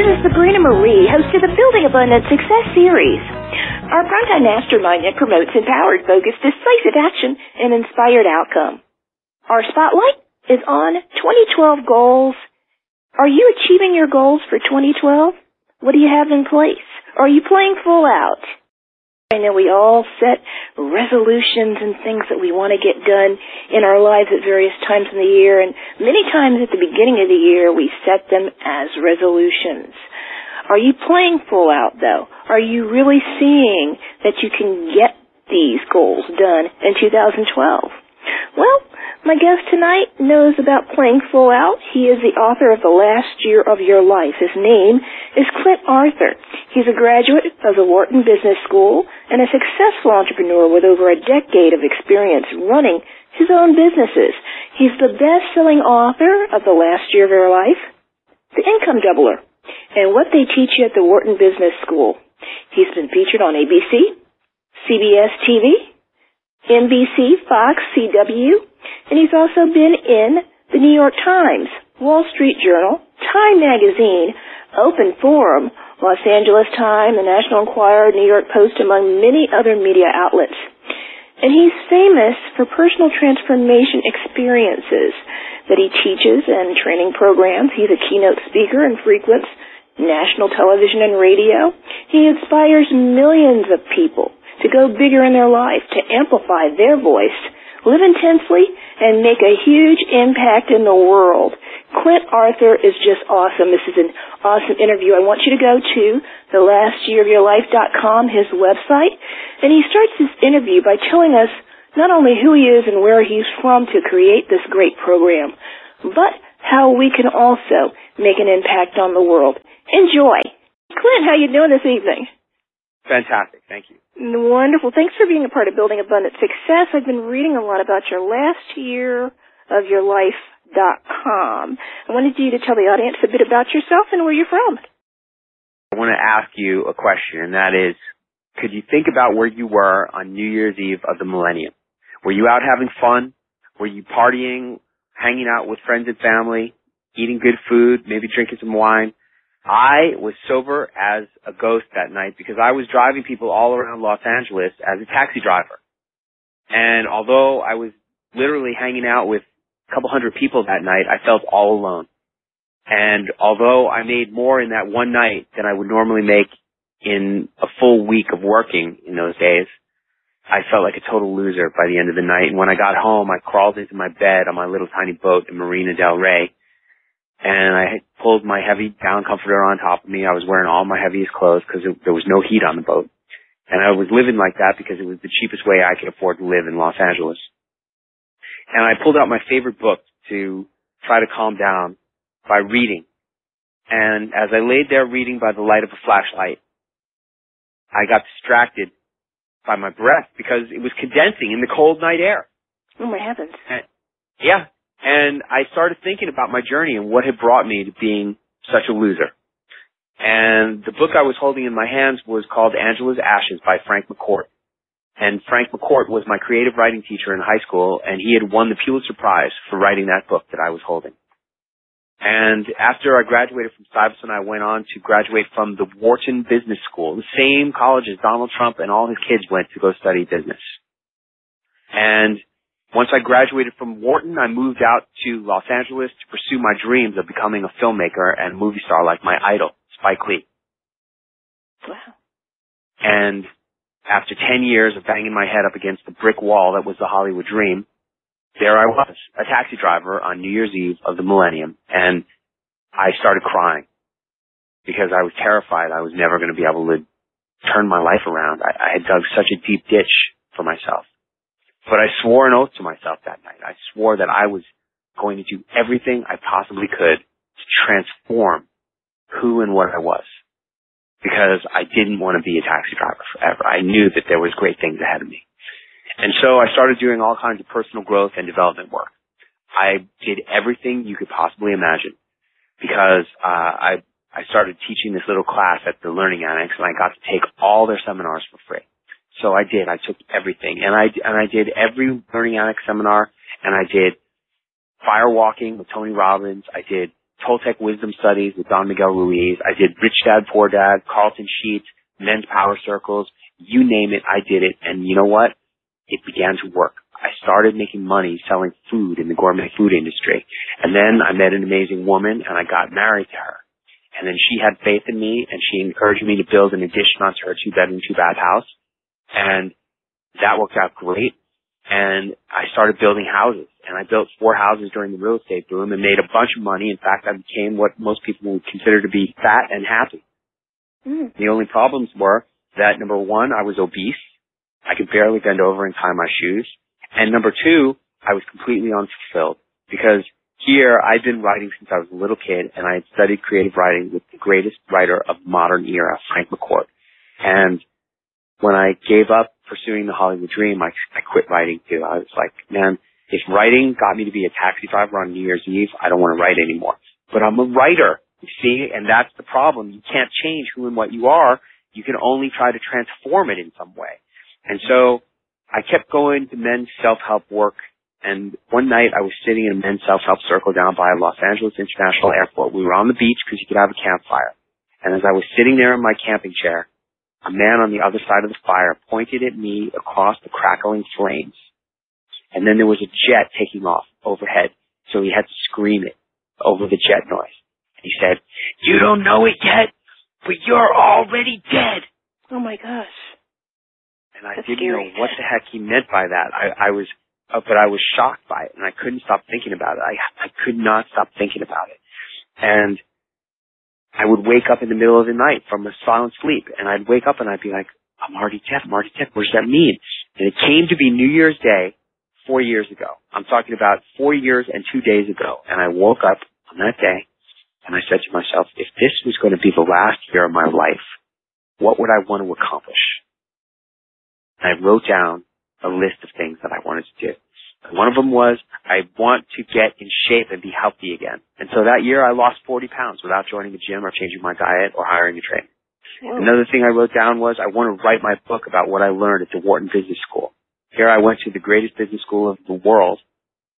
This is Sabrina Marie, host of the Building Abundant Success Series. Our primetime mastermind that promotes empowered focus, decisive action, and inspired outcome. Our spotlight is on 2012 goals. Are you achieving your goals for 2012? What do you have in place? Are you playing full out? I know we all set resolutions and things that we want to get done in our lives at various times in the year, and many times at the beginning of the year we set them as resolutions. Are you playing full out though? Are you really seeing that you can get these goals done in 2012? Well, my guest tonight knows about playing full out. He is the author of The Last Year of Your Life. His name is Clint Arthur. He's a graduate of the Wharton Business School and a successful entrepreneur with over a decade of experience running his own businesses. He's the best-selling author of The Last Year of Your Life, The Income Doubler, and What They Teach You at the Wharton Business School. He's been featured on ABC, CBS TV, NBC, Fox, CW, and he's also been in the New York Times, Wall Street Journal, Time Magazine, Open Forum, Los Angeles Times, the National Enquirer, New York Post, among many other media outlets. And he's famous for personal transformation experiences that he teaches and training programs. He's a keynote speaker and frequents national television and radio. He inspires millions of people to go bigger in their life, to amplify their voice, live intensely, and make a huge impact in the world. Clint Arthur is just awesome. This is an awesome interview. I want you to go to thelastyearofyourlife.com, his website, and he starts this interview by telling us not only who he is and where he's from to create this great program, but how we can also make an impact on the world. Enjoy. Clint, how you doing this evening? Fantastic. Thank you. Wonderful. Thanks for being a part of Building Abundant Success. I've been reading a lot about your last year of your life dot com. I wanted you to tell the audience a bit about yourself and where you're from. I want to ask you a question, and that is, could you think about where you were on New Year's Eve of the millennium? Were you out having fun? Were you partying, hanging out with friends and family, eating good food, maybe drinking some wine? I was sober as a ghost that night because I was driving people all around Los Angeles as a taxi driver. And although I was literally hanging out with a couple hundred people that night, I felt all alone. And although I made more in that one night than I would normally make in a full week of working in those days, I felt like a total loser by the end of the night. And when I got home, I crawled into my bed on my little tiny boat in Marina del Rey and I pulled my heavy down comforter on top of me. I was wearing all my heaviest clothes because there was no heat on the boat. And I was living like that because it was the cheapest way I could afford to live in Los Angeles. And I pulled out my favorite book to try to calm down by reading. And as I laid there reading by the light of a flashlight, I got distracted by my breath because it was condensing in the cold night air. Oh my heavens. And, yeah. And I started thinking about my journey and what had brought me to being such a loser. And the book I was holding in my hands was called Angela's Ashes by Frank McCourt. And Frank McCourt was my creative writing teacher in high school, and he had won the Pulitzer Prize for writing that book that I was holding. And after I graduated from Stuyvesant, I went on to graduate from the Wharton Business School, the same college as Donald Trump and all his kids went to go study business. And once I graduated from Wharton, I moved out to Los Angeles to pursue my dreams of becoming a filmmaker and movie star like my idol, Spike Lee. Wow. And after 10 years of banging my head up against the brick wall that was the Hollywood dream, there I was, a taxi driver on New Year's Eve of the millennium, and I started crying because I was terrified I was never going to be able to turn my life around. I, I had dug such a deep ditch for myself. But I swore an oath to myself that night. I swore that I was going to do everything I possibly could to transform who and what I was. Because I didn't want to be a taxi driver forever. I knew that there was great things ahead of me. And so I started doing all kinds of personal growth and development work. I did everything you could possibly imagine because uh, I I started teaching this little class at the Learning Annex, and I got to take all their seminars for free. So I did. I took everything, and I and I did every Learning Annex seminar, and I did fire walking with Tony Robbins. I did Toltec wisdom studies with Don Miguel Ruiz. I did Rich Dad Poor Dad, Carleton Sheets, men's power circles, you name it, I did it. And you know what? It began to work. I started making money selling food in the gourmet food industry. And then I met an amazing woman and I got married to her. And then she had faith in me and she encouraged me to build an addition onto her two bedroom, two bath house. And that worked out great. And I started building houses and I built four houses during the real estate boom and made a bunch of money. In fact, I became what most people would consider to be fat and happy. Mm. The only problems were that number one, I was obese. I could barely bend over and tie my shoes. And number two, I was completely unfulfilled because here I'd been writing since I was a little kid and I had studied creative writing with the greatest writer of modern era, Frank McCourt. And when I gave up pursuing the Hollywood dream, I, I quit writing too. I was like, man, if writing got me to be a taxi driver on New Year's Eve, I don't want to write anymore. But I'm a writer, you see, and that's the problem. You can't change who and what you are. You can only try to transform it in some way. And so I kept going to men's self-help work. And one night I was sitting in a men's self-help circle down by Los Angeles International Airport. We were on the beach because you could have a campfire. And as I was sitting there in my camping chair, a man on the other side of the fire pointed at me across the crackling flames. And then there was a jet taking off overhead. So he had to scream it over the jet noise. And he said, you don't know it yet, but you're already dead. Oh my gosh and I That's didn't scary. know what the heck he meant by that. I, I was, uh, but I was shocked by it, and I couldn't stop thinking about it. I, I could not stop thinking about it, and I would wake up in the middle of the night from a silent sleep, and I'd wake up and I'd be like, "I'm already dead. I'm already dead. What does that mean?" And it came to be New Year's Day four years ago. I'm talking about four years and two days ago, and I woke up on that day, and I said to myself, "If this was going to be the last year of my life, what would I want to accomplish?" And I wrote down a list of things that I wanted to do. And one of them was I want to get in shape and be healthy again. And so that year I lost 40 pounds without joining a gym or changing my diet or hiring a trainer. Whoa. Another thing I wrote down was I want to write my book about what I learned at the Wharton Business School. Here I went to the greatest business school of the world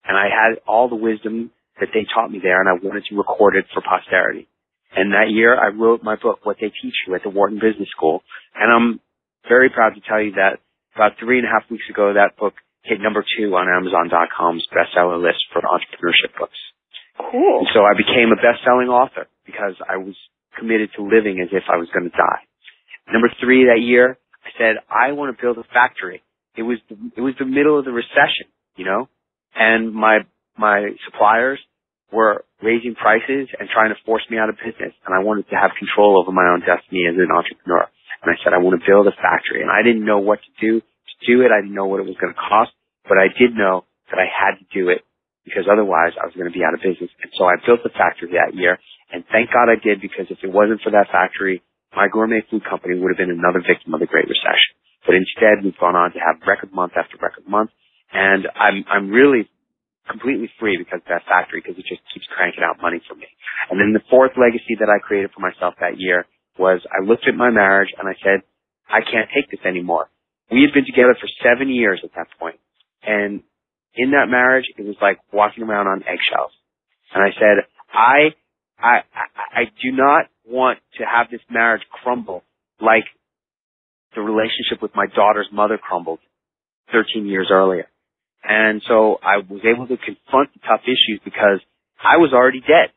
and I had all the wisdom that they taught me there and I wanted to record it for posterity. And that year I wrote my book, What They Teach You at the Wharton Business School. And I'm very proud to tell you that about three and a half weeks ago, that book hit number two on Amazon.com's bestseller list for entrepreneurship books. Cool. And so I became a best-selling author because I was committed to living as if I was going to die. Number three that year, I said, I want to build a factory. It was, the, it was the middle of the recession, you know, and my, my suppliers were raising prices and trying to force me out of business. And I wanted to have control over my own destiny as an entrepreneur. And I said, I want to build a factory. And I didn't know what to do do it. I didn't know what it was going to cost, but I did know that I had to do it because otherwise I was going to be out of business. And so I built the factory that year. And thank God I did because if it wasn't for that factory, my gourmet food company would have been another victim of the Great Recession. But instead, we've gone on to have record month after record month. And I'm, I'm really completely free because of that factory because it just keeps cranking out money for me. And then the fourth legacy that I created for myself that year was I looked at my marriage and I said, I can't take this anymore. We had been together for seven years at that point. And in that marriage, it was like walking around on eggshells. And I said, I, I, I, do not want to have this marriage crumble like the relationship with my daughter's mother crumbled 13 years earlier. And so I was able to confront the tough issues because I was already dead.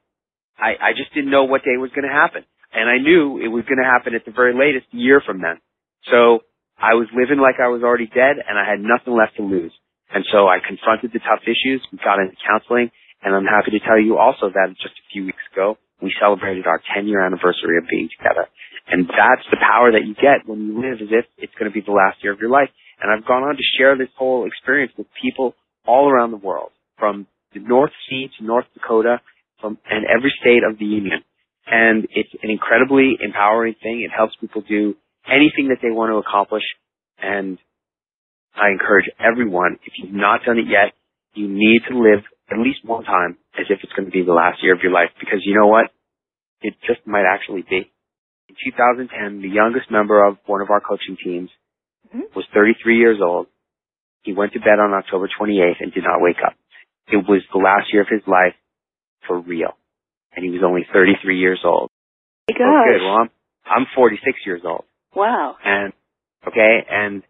I, I just didn't know what day was going to happen. And I knew it was going to happen at the very latest a year from then. So I was living like I was already dead and I had nothing left to lose. And so I confronted the tough issues. We got into counseling and I'm happy to tell you also that just a few weeks ago, we celebrated our 10 year anniversary of being together. And that's the power that you get when you live as if it's going to be the last year of your life. And I've gone on to share this whole experience with people all around the world, from the North Sea to North Dakota, from and every state of the Union. And it's an incredibly empowering thing. It helps people do anything that they want to accomplish. And I encourage everyone, if you've not done it yet, you need to live at least one time as if it's going to be the last year of your life because you know what? It just might actually be. In 2010, the youngest member of one of our coaching teams Mhm. was 33 years old. He went to bed on October 28th and did not wake up. It was the last year of his life for real. and he was only 33 years old. Oh, good. Well, I'm I'm 46 years old, Wow. and okay, and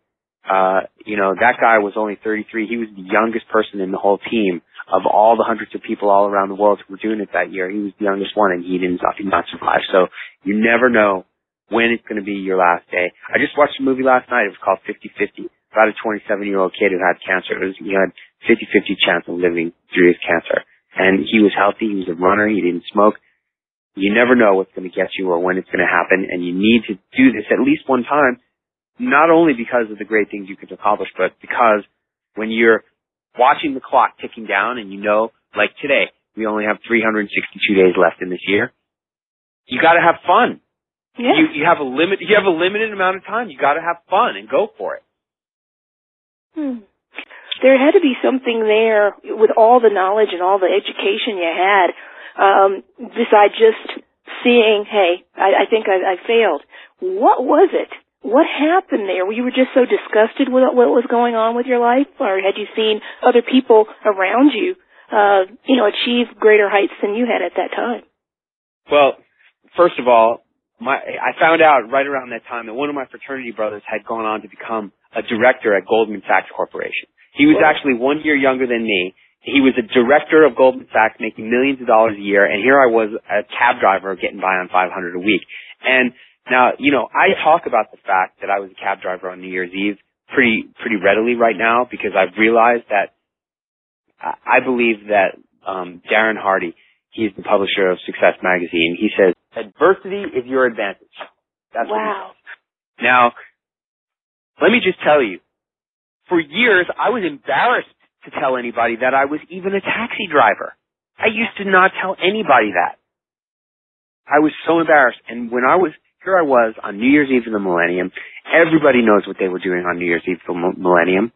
uh, you know that guy was only 33. He was the youngest person in the whole team of all the hundreds of people all around the world who were doing it that year. He was the youngest one, and he didn't he did not survive. So you never know when it's going to be your last day. I just watched a movie last night. It was called 50-50 about a 27 year old kid who had cancer. It was, he had 50-50 chance of living through his cancer. And he was healthy. He was a runner. He didn't smoke. You never know what's going to get you or when it's going to happen. And you need to do this at least one time, not only because of the great things you can accomplish, but because when you're watching the clock ticking down and you know, like today, we only have 362 days left in this year. You got to have fun. Yeah. You you have a limit. You have a limited amount of time. You got to have fun and go for it. Hmm. There had to be something there with all the knowledge and all the education you had, um, besides just seeing, hey, I, I think I, I failed. What was it? What happened there? You were just so disgusted with what was going on with your life, or had you seen other people around you, uh, you know, achieve greater heights than you had at that time? Well, first of all, my I found out right around that time that one of my fraternity brothers had gone on to become a director at Goldman Sachs Corporation. He was actually one year younger than me. He was a director of Goldman Sachs making millions of dollars a year and here I was a cab driver getting by on 500 a week. And now, you know, I talk about the fact that I was a cab driver on New Year's Eve pretty, pretty readily right now because I've realized that I believe that, um, Darren Hardy, he's the publisher of Success Magazine. He says, adversity is your advantage. That's what he wow. now, let me just tell you, for years I was embarrassed to tell anybody that I was even a taxi driver. I used to not tell anybody that. I was so embarrassed. And when I was, here I was on New Year's Eve of the millennium. Everybody knows what they were doing on New Year's Eve of the millennium.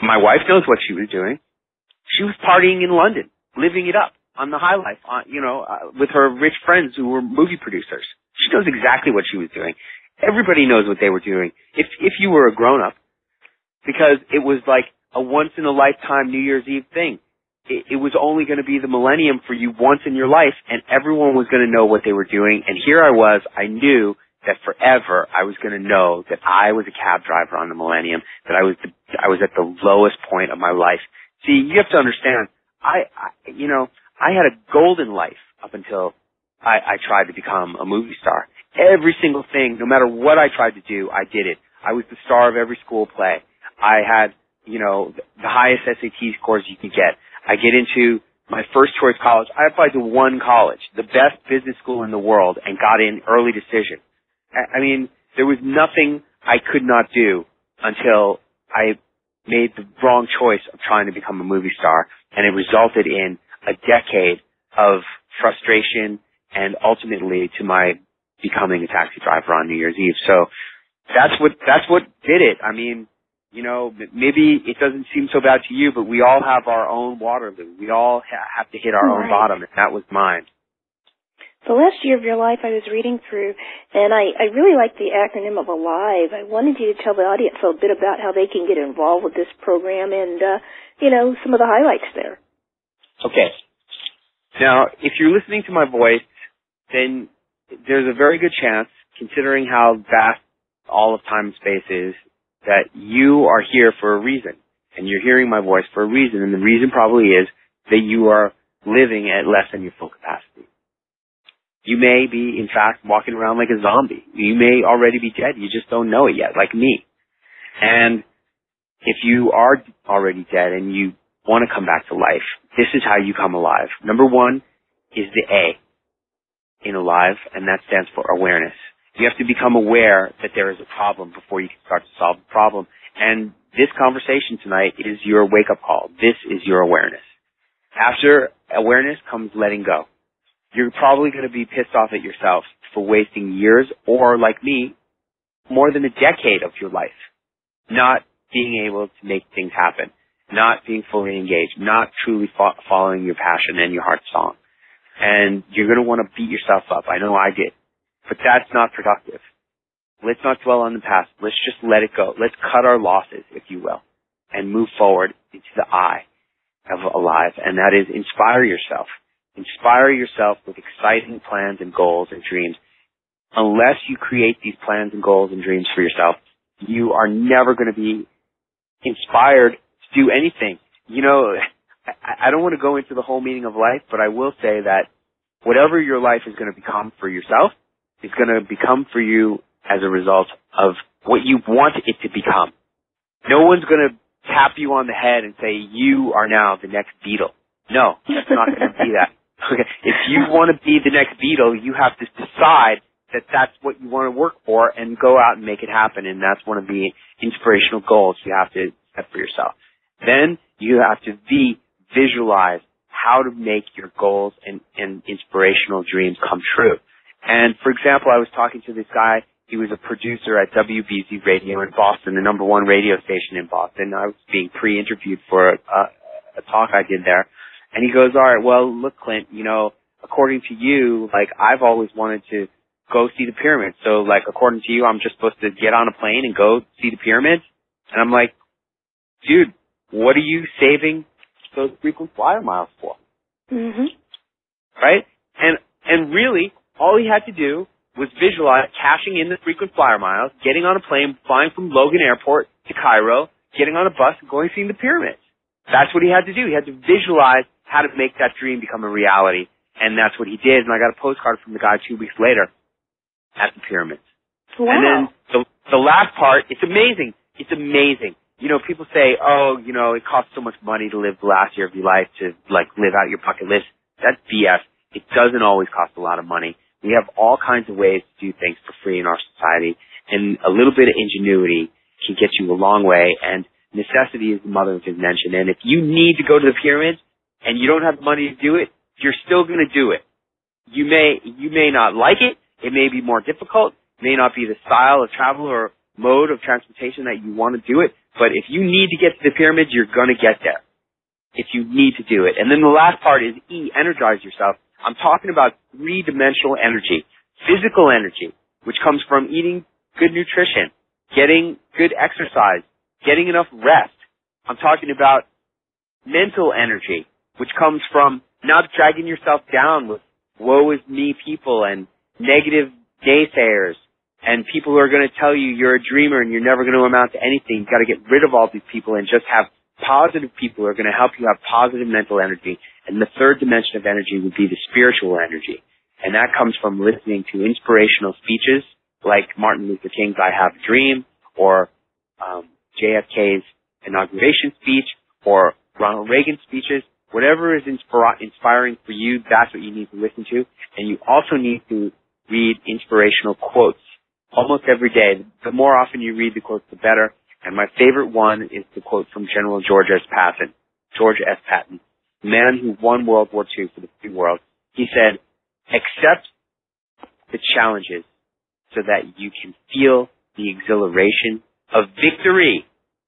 My wife knows what she was doing. She was partying in London, living it up on the high life, on, you know, uh, with her rich friends who were movie producers. She knows exactly what she was doing. Everybody knows what they were doing. If if you were a grown up, because it was like a once in a lifetime New Year's Eve thing. It, it was only going to be the millennium for you once in your life, and everyone was going to know what they were doing. And here I was. I knew that forever I was going to know that I was a cab driver on the millennium. That I was the, I was at the lowest point of my life. See, you have to understand. I, I you know I had a golden life up until I, I tried to become a movie star. Every single thing, no matter what I tried to do, I did it. I was the star of every school play. I had, you know, the highest SAT scores you can get. I get into my first choice college. I applied to one college, the best business school in the world, and got in early decision. I, mean, there was nothing I could not do until I made the wrong choice of trying to become a movie star, and it resulted in a decade of frustration and ultimately to my becoming a taxi driver on New Year's Eve. So that's what that's what did it. I mean, you know, maybe it doesn't seem so bad to you, but we all have our own Waterloo. We all ha- have to hit our own bottom, and that was mine. The last year of your life I was reading through, and I, I really like the acronym of ALIVE. I wanted you to tell the audience a bit about how they can get involved with this program and, uh, you know, some of the highlights there. Okay. Now, if you're listening to my voice, then there's a very good chance, considering how vast all of time and space is, that you are here for a reason. And you're hearing my voice for a reason. And the reason probably is that you are living at less than your full capacity. You may be, in fact, walking around like a zombie. You may already be dead. You just don't know it yet, like me. And if you are already dead and you want to come back to life, this is how you come alive. Number one is the A in alive, and that stands for awareness. You have to become aware that there is a problem before you can start to solve the problem. And this conversation tonight is your wake up call. This is your awareness. After awareness comes letting go. You're probably going to be pissed off at yourself for wasting years or like me, more than a decade of your life not being able to make things happen, not being fully engaged, not truly fo- following your passion and your heart song. And you're going to want to beat yourself up. I know I did. But that's not productive. Let's not dwell on the past. Let's just let it go. Let's cut our losses, if you will, and move forward into the I of alive. And that is inspire yourself. inspire yourself with exciting plans and goals and dreams. Unless you create these plans and goals and dreams for yourself, you are never going to be inspired to do anything. You know, I don't want to go into the whole meaning of life, but I will say that whatever your life is going to become for yourself is going to become for you as a result of what you want it to become. No one's going to tap you on the head and say, you are now the next Beatle. No, that's not going to be that. Okay. If you want to be the next Beatle, you have to decide that that's what you want to work for and go out and make it happen. And that's one of the inspirational goals you have to set for yourself. Then you have to be visualize how to make your goals and, and inspirational dreams come true. And for example, I was talking to this guy he was a producer at WBZ Radio in Boston, the number one radio station in Boston. I was being pre-interviewed for a, a talk I did there. And he goes, all right, well, look, Clint, you know, according to you, like, I've always wanted to go see the pyramids. So, like, according to you, I'm just supposed to get on a plane and go see the pyramids? And I'm like, dude, what are you saving those frequent flyer miles for? Mm-hmm. Right? And, and really, all he had to do was visualize cashing in the frequent flyer miles, getting on a plane, flying from Logan Airport to Cairo, getting on a bus and going seeing the pyramids. That's what he had to do. He had to visualize how to make that dream become a reality. And that's what he did. And I got a postcard from the guy two weeks later at the pyramids. Wow. And then the, the last part, it's amazing. It's amazing. You know, people say, oh, you know, it costs so much money to live the last year of your life to like live out your bucket list. That's BS. It doesn't always cost a lot of money. We have all kinds of ways to do things for free in our society, and a little bit of ingenuity can get you a long way. And necessity is the mother of invention. And if you need to go to the pyramids and you don't have the money to do it, you're still going to do it. You may you may not like it. It may be more difficult. It may not be the style of travel or mode of transportation that you want to do it. But if you need to get to the pyramids, you're going to get there. If you need to do it. And then the last part is E, energize yourself. I'm talking about three-dimensional energy. Physical energy, which comes from eating good nutrition, getting good exercise, getting enough rest. I'm talking about mental energy, which comes from not dragging yourself down with woe is me people and negative naysayers and people who are going to tell you you're a dreamer and you're never going to amount to anything. You've got to get rid of all these people and just have positive people who are going to help you have positive mental energy and the third dimension of energy would be the spiritual energy. And that comes from listening to inspirational speeches like Martin Luther King's I Have a Dream or um, JFK's inauguration speech or Ronald Reagan's speeches. Whatever is inspira- inspiring for you, that's what you need to listen to. And you also need to read inspirational quotes almost every day. The more often you read the quotes, the better. And my favorite one is the quote from General George S. Patton. George S. Patton man who won World War II for the free world, he said, accept the challenges so that you can feel the exhilaration of victory.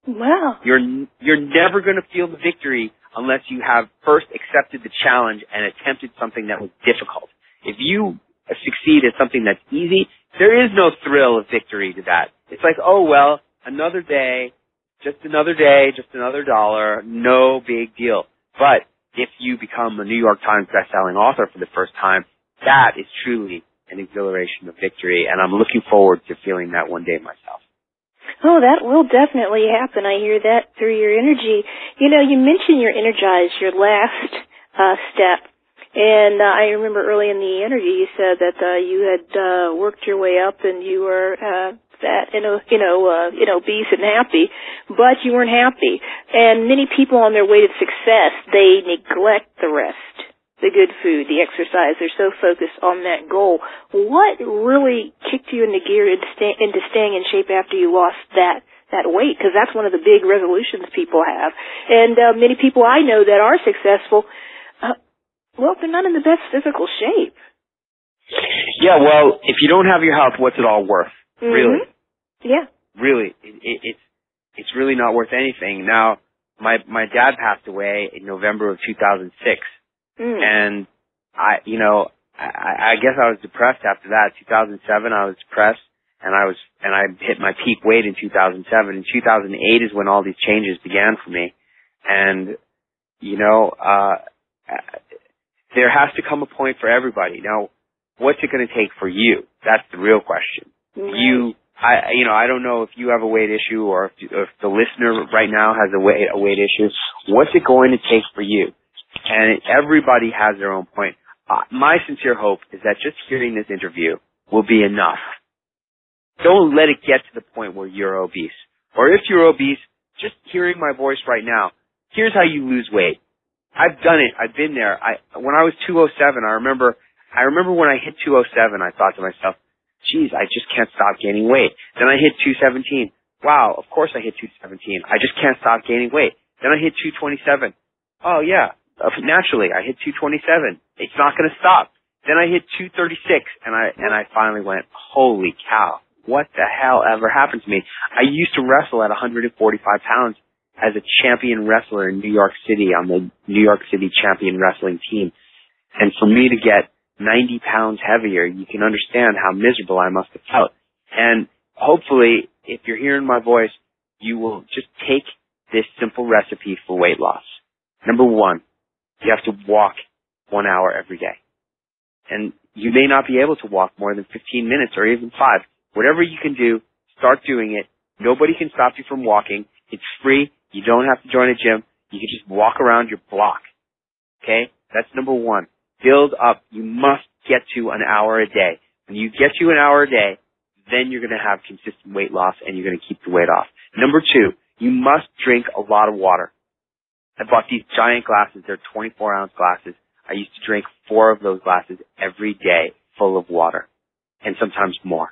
Wow. You're, you're never going to feel the victory unless you have first accepted the challenge and attempted something that was difficult. If you succeed at something that's easy, there is no thrill of victory to that. It's like, oh well, another day, just another day, just another dollar, no big deal. But if you become a New York Times bestselling author for the first time, that is truly an exhilaration of victory, and I'm looking forward to feeling that one day myself. Oh, that will definitely happen. I hear that through your energy. You know, you mentioned your energized, your last uh, step. And uh, I remember early in the interview you said that uh, you had uh, worked your way up and you were uh, fat and uh, you know uh, you know obese and happy, but you weren't happy. And many people on their way to success they neglect the rest, the good food, the exercise. They're so focused on that goal. What really kicked you into gear into, stay, into staying in shape after you lost that that weight? Because that's one of the big resolutions people have. And uh, many people I know that are successful, uh, well, they're not in the best physical shape. Yeah, well, if you don't have your health, what's it all worth? Mm-hmm. Really? Yeah. Really, it, it, it's it's really not worth anything. Now, my my dad passed away in November of 2006, Mm. and I, you know, I, I guess I was depressed after that. 2007, I was depressed, and I was and I hit my peak weight in 2007. In 2008 is when all these changes began for me, and you know, uh, there has to come a point for everybody. Now, what's it going to take for you? That's the real question. Right. You, I, you know, I don't know if you have a weight issue or if, if the listener right now has a weight, a weight issue. What's it going to take for you? And everybody has their own point. Uh, my sincere hope is that just hearing this interview will be enough. Don't let it get to the point where you're obese. Or if you're obese, just hearing my voice right now, here's how you lose weight. I've done it. I've been there. I when I was 207, I remember I remember when I hit 207, I thought to myself, "Geez, I just can't stop gaining weight." Then I hit 217. Wow, of course I hit 217. I just can't stop gaining weight. Then I hit 227. Oh yeah, naturally I hit 227. It's not going to stop. Then I hit 236 and I and I finally went, "Holy cow. What the hell ever happened to me?" I used to wrestle at 145 pounds as a champion wrestler in New York City on the New York City champion wrestling team. And for me to get 90 pounds heavier, you can understand how miserable I must have felt. And hopefully, if you're hearing my voice, you will just take this simple recipe for weight loss. Number one, you have to walk one hour every day. And you may not be able to walk more than 15 minutes or even five. Whatever you can do, start doing it. Nobody can stop you from walking. It's free. You don't have to join a gym. You can just walk around your block. Okay? That's number one. Build up. You must get to an hour a day. When you get to an hour a day, then you're going to have consistent weight loss and you're going to keep the weight off. Number two, you must drink a lot of water. I bought these giant glasses. They're 24 ounce glasses. I used to drink four of those glasses every day full of water and sometimes more.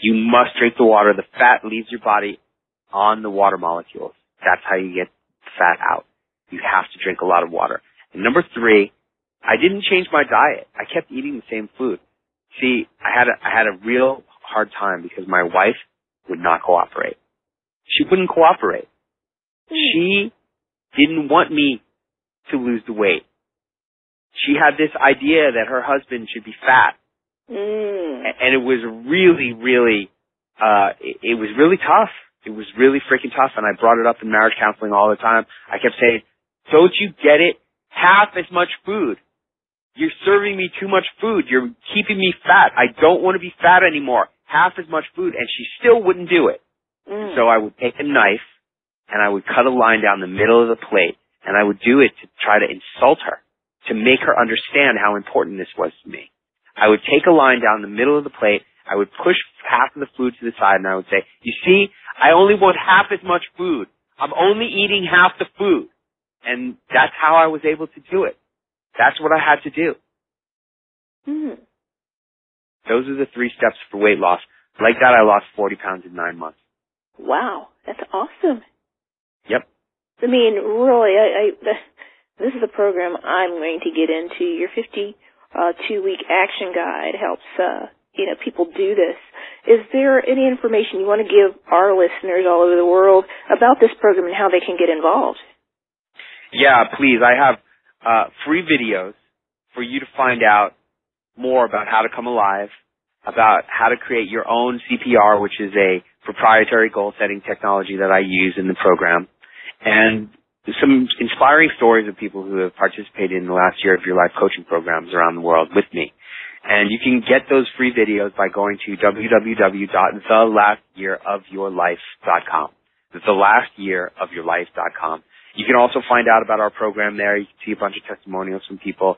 You must drink the water. The fat leaves your body on the water molecules. That's how you get fat out. You have to drink a lot of water. And number three, I didn't change my diet. I kept eating the same food. See, I had a, I had a real hard time because my wife would not cooperate. She wouldn't cooperate. She didn't want me to lose the weight. She had this idea that her husband should be fat. Mm. And it was really, really, uh, it, it was really tough. It was really freaking tough and I brought it up in marriage counseling all the time. I kept saying, don't you get it? Half as much food. You're serving me too much food. You're keeping me fat. I don't want to be fat anymore. Half as much food. And she still wouldn't do it. Mm. So I would take a knife and I would cut a line down the middle of the plate and I would do it to try to insult her, to make her understand how important this was to me. I would take a line down the middle of the plate. I would push half of the food to the side and I would say, you see, I only want half as much food. I'm only eating half the food. And that's how I was able to do it. That's what I had to do. Mm. Those are the three steps for weight loss. Like that, I lost 40 pounds in nine months. Wow, that's awesome. Yep. I mean, really, I, I this is a program I'm going to get into. Your 52 uh, week action guide helps uh, you know people do this. Is there any information you want to give our listeners all over the world about this program and how they can get involved? Yeah, please. I have uh, free videos for you to find out more about how to come alive, about how to create your own CPR, which is a proprietary goal setting technology that I use in the program, and some inspiring stories of people who have participated in the last year of your life coaching programs around the world with me. And you can get those free videos by going to www.thelastyearofyourlife.com. Thelastyearofyourlife.com. You can also find out about our program there. You can see a bunch of testimonials from people.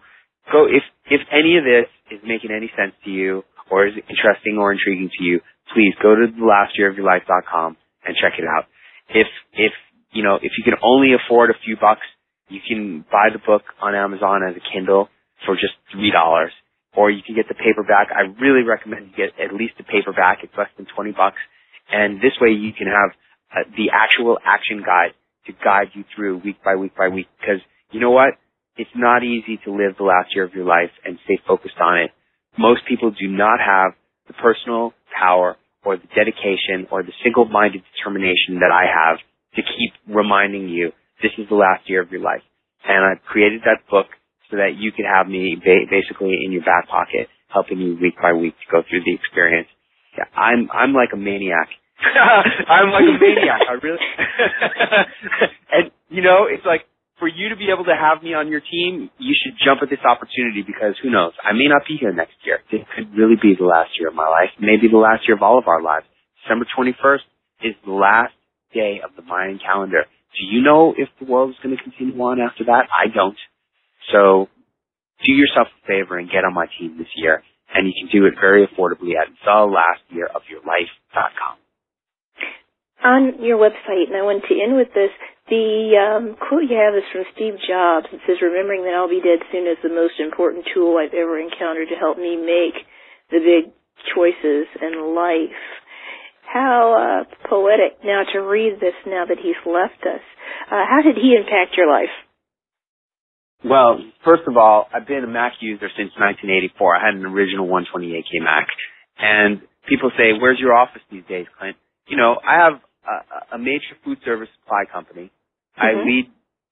Go if if any of this is making any sense to you or is interesting or intriguing to you, please go to thelastyearofyourlife.com and check it out. If if you know if you can only afford a few bucks, you can buy the book on Amazon as a Kindle for just three dollars, or you can get the paperback. I really recommend you get at least the paperback. It's less than twenty bucks, and this way you can have uh, the actual action guide to guide you through week by week by week. Because you know what? It's not easy to live the last year of your life and stay focused on it. Most people do not have the personal power or the dedication or the single-minded determination that I have to keep reminding you this is the last year of your life. And I've created that book so that you could have me ba- basically in your back pocket, helping you week by week to go through the experience. Yeah, I'm I'm like a maniac. I'm like a maniac. I really and you know, it's like for you to be able to have me on your team, you should jump at this opportunity because who knows? I may not be here next year. This could really be the last year of my life, maybe the last year of all of our lives. December 21st is the last day of the Mayan calendar. Do you know if the world is going to continue on after that? I don't. So do yourself a favor and get on my team this year. And you can do it very affordably at thelastyearofyourlife.com. On your website, and I want to end with this, the um, quote you have is from Steve Jobs. It says, remembering that I'll be dead soon is the most important tool I've ever encountered to help me make the big choices in life how uh, poetic now to read this now that he's left us. Uh, how did he impact your life? Well, first of all, I've been a Mac user since 1984. I had an original 128K Mac. And people say, where's your office these days, Clint? You know, I have a, a major food service supply company. Mm-hmm. I lead,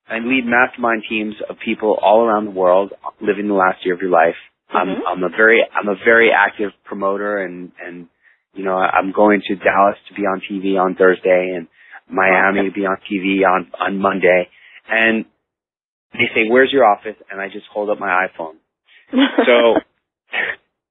I lead mastermind teams of people all around the world living the last year of your life. Mm-hmm. I'm, I'm a very, I'm a very active promoter and, and you know, I'm going to Dallas to be on TV on Thursday and Miami to be on TV on, on Monday. And they say, where's your office? And I just hold up my iPhone. so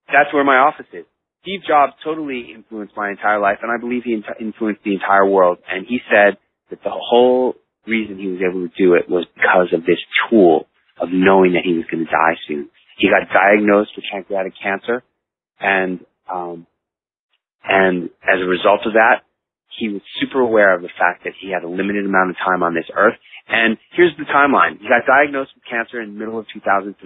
that's where my office is. Steve Jobs totally influenced my entire life and I believe he influenced the entire world. And he said that the whole reason he was able to do it was because of this tool of knowing that he was going to die soon. He got diagnosed with pancreatic cancer and, um, and as a result of that, he was super aware of the fact that he had a limited amount of time on this earth. And here's the timeline. He got diagnosed with cancer in the middle of 2003.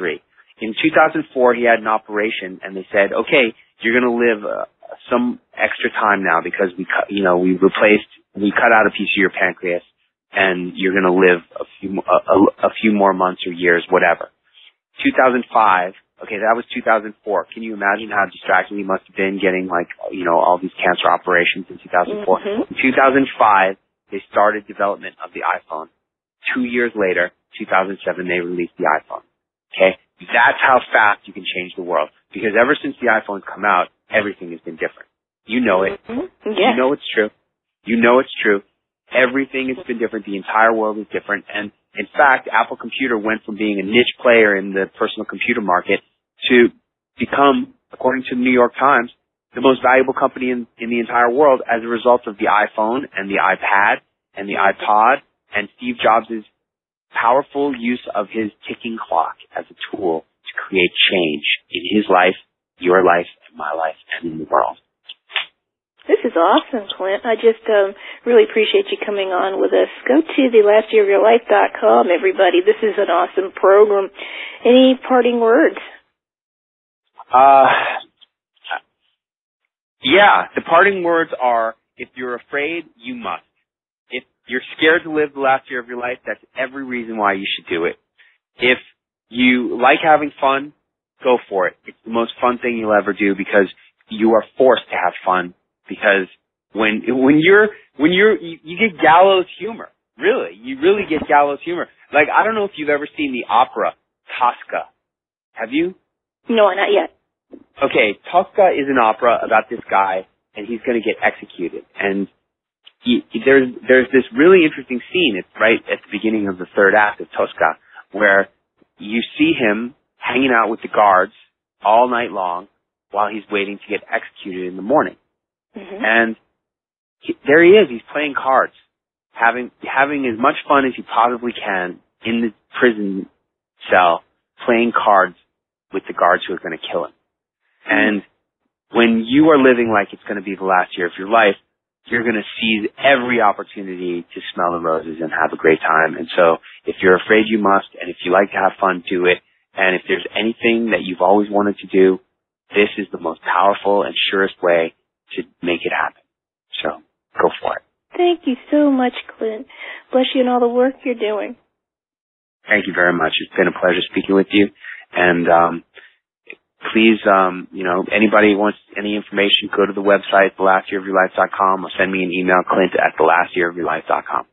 In 2004, he had an operation and they said, okay, you're going to live uh, some extra time now because we cut, you know, we replaced, we cut out a piece of your pancreas and you're going to live a few, a, a few more months or years, whatever. 2005, Okay, that was 2004. Can you imagine how distracting we must have been getting like, you know, all these cancer operations in 2004? Mm-hmm. In 2005, they started development of the iPhone. Two years later, 2007, they released the iPhone. Okay? That's how fast you can change the world. Because ever since the iPhone's come out, everything has been different. You know it. Mm-hmm. Yeah. You know it's true. You know it's true. Everything has been different. The entire world is different. And in fact, Apple Computer went from being a niche player in the personal computer market to become, according to the New York Times, the most valuable company in, in the entire world as a result of the iPhone and the iPad and the iPod and Steve Jobs' powerful use of his ticking clock as a tool to create change in his life, your life, and my life, and in the world. This is awesome, Clint. I just um, really appreciate you coming on with us. Go to the lastyearofyourlife.com, everybody. This is an awesome program. Any parting words? Uh, yeah, the parting words are, if you're afraid, you must. If you're scared to live the last year of your life, that's every reason why you should do it. If you like having fun, go for it. It's the most fun thing you'll ever do because you are forced to have fun because when, when you're, when you're, you, you get gallows humor. Really. You really get gallows humor. Like, I don't know if you've ever seen the opera Tosca. Have you? No, not yet. Okay, Tosca is an opera about this guy, and he's going to get executed. And he, he, there's there's this really interesting scene. It's right at the beginning of the third act of Tosca, where you see him hanging out with the guards all night long while he's waiting to get executed in the morning. Mm-hmm. And he, there he is. He's playing cards, having having as much fun as he possibly can in the prison cell, playing cards with the guards who are going to kill him. And when you are living like it's going to be the last year of your life, you're going to seize every opportunity to smell the roses and have a great time. And so if you're afraid you must, and if you like to have fun, do it. And if there's anything that you've always wanted to do, this is the most powerful and surest way to make it happen. So go for it. Thank you so much, Clint. Bless you and all the work you're doing. Thank you very much. It's been a pleasure speaking with you. And um, please, um, you know, anybody wants any information, go to the website, thelastyearofyourlife.com or send me an email, clint at thelastyearofyourlife.com.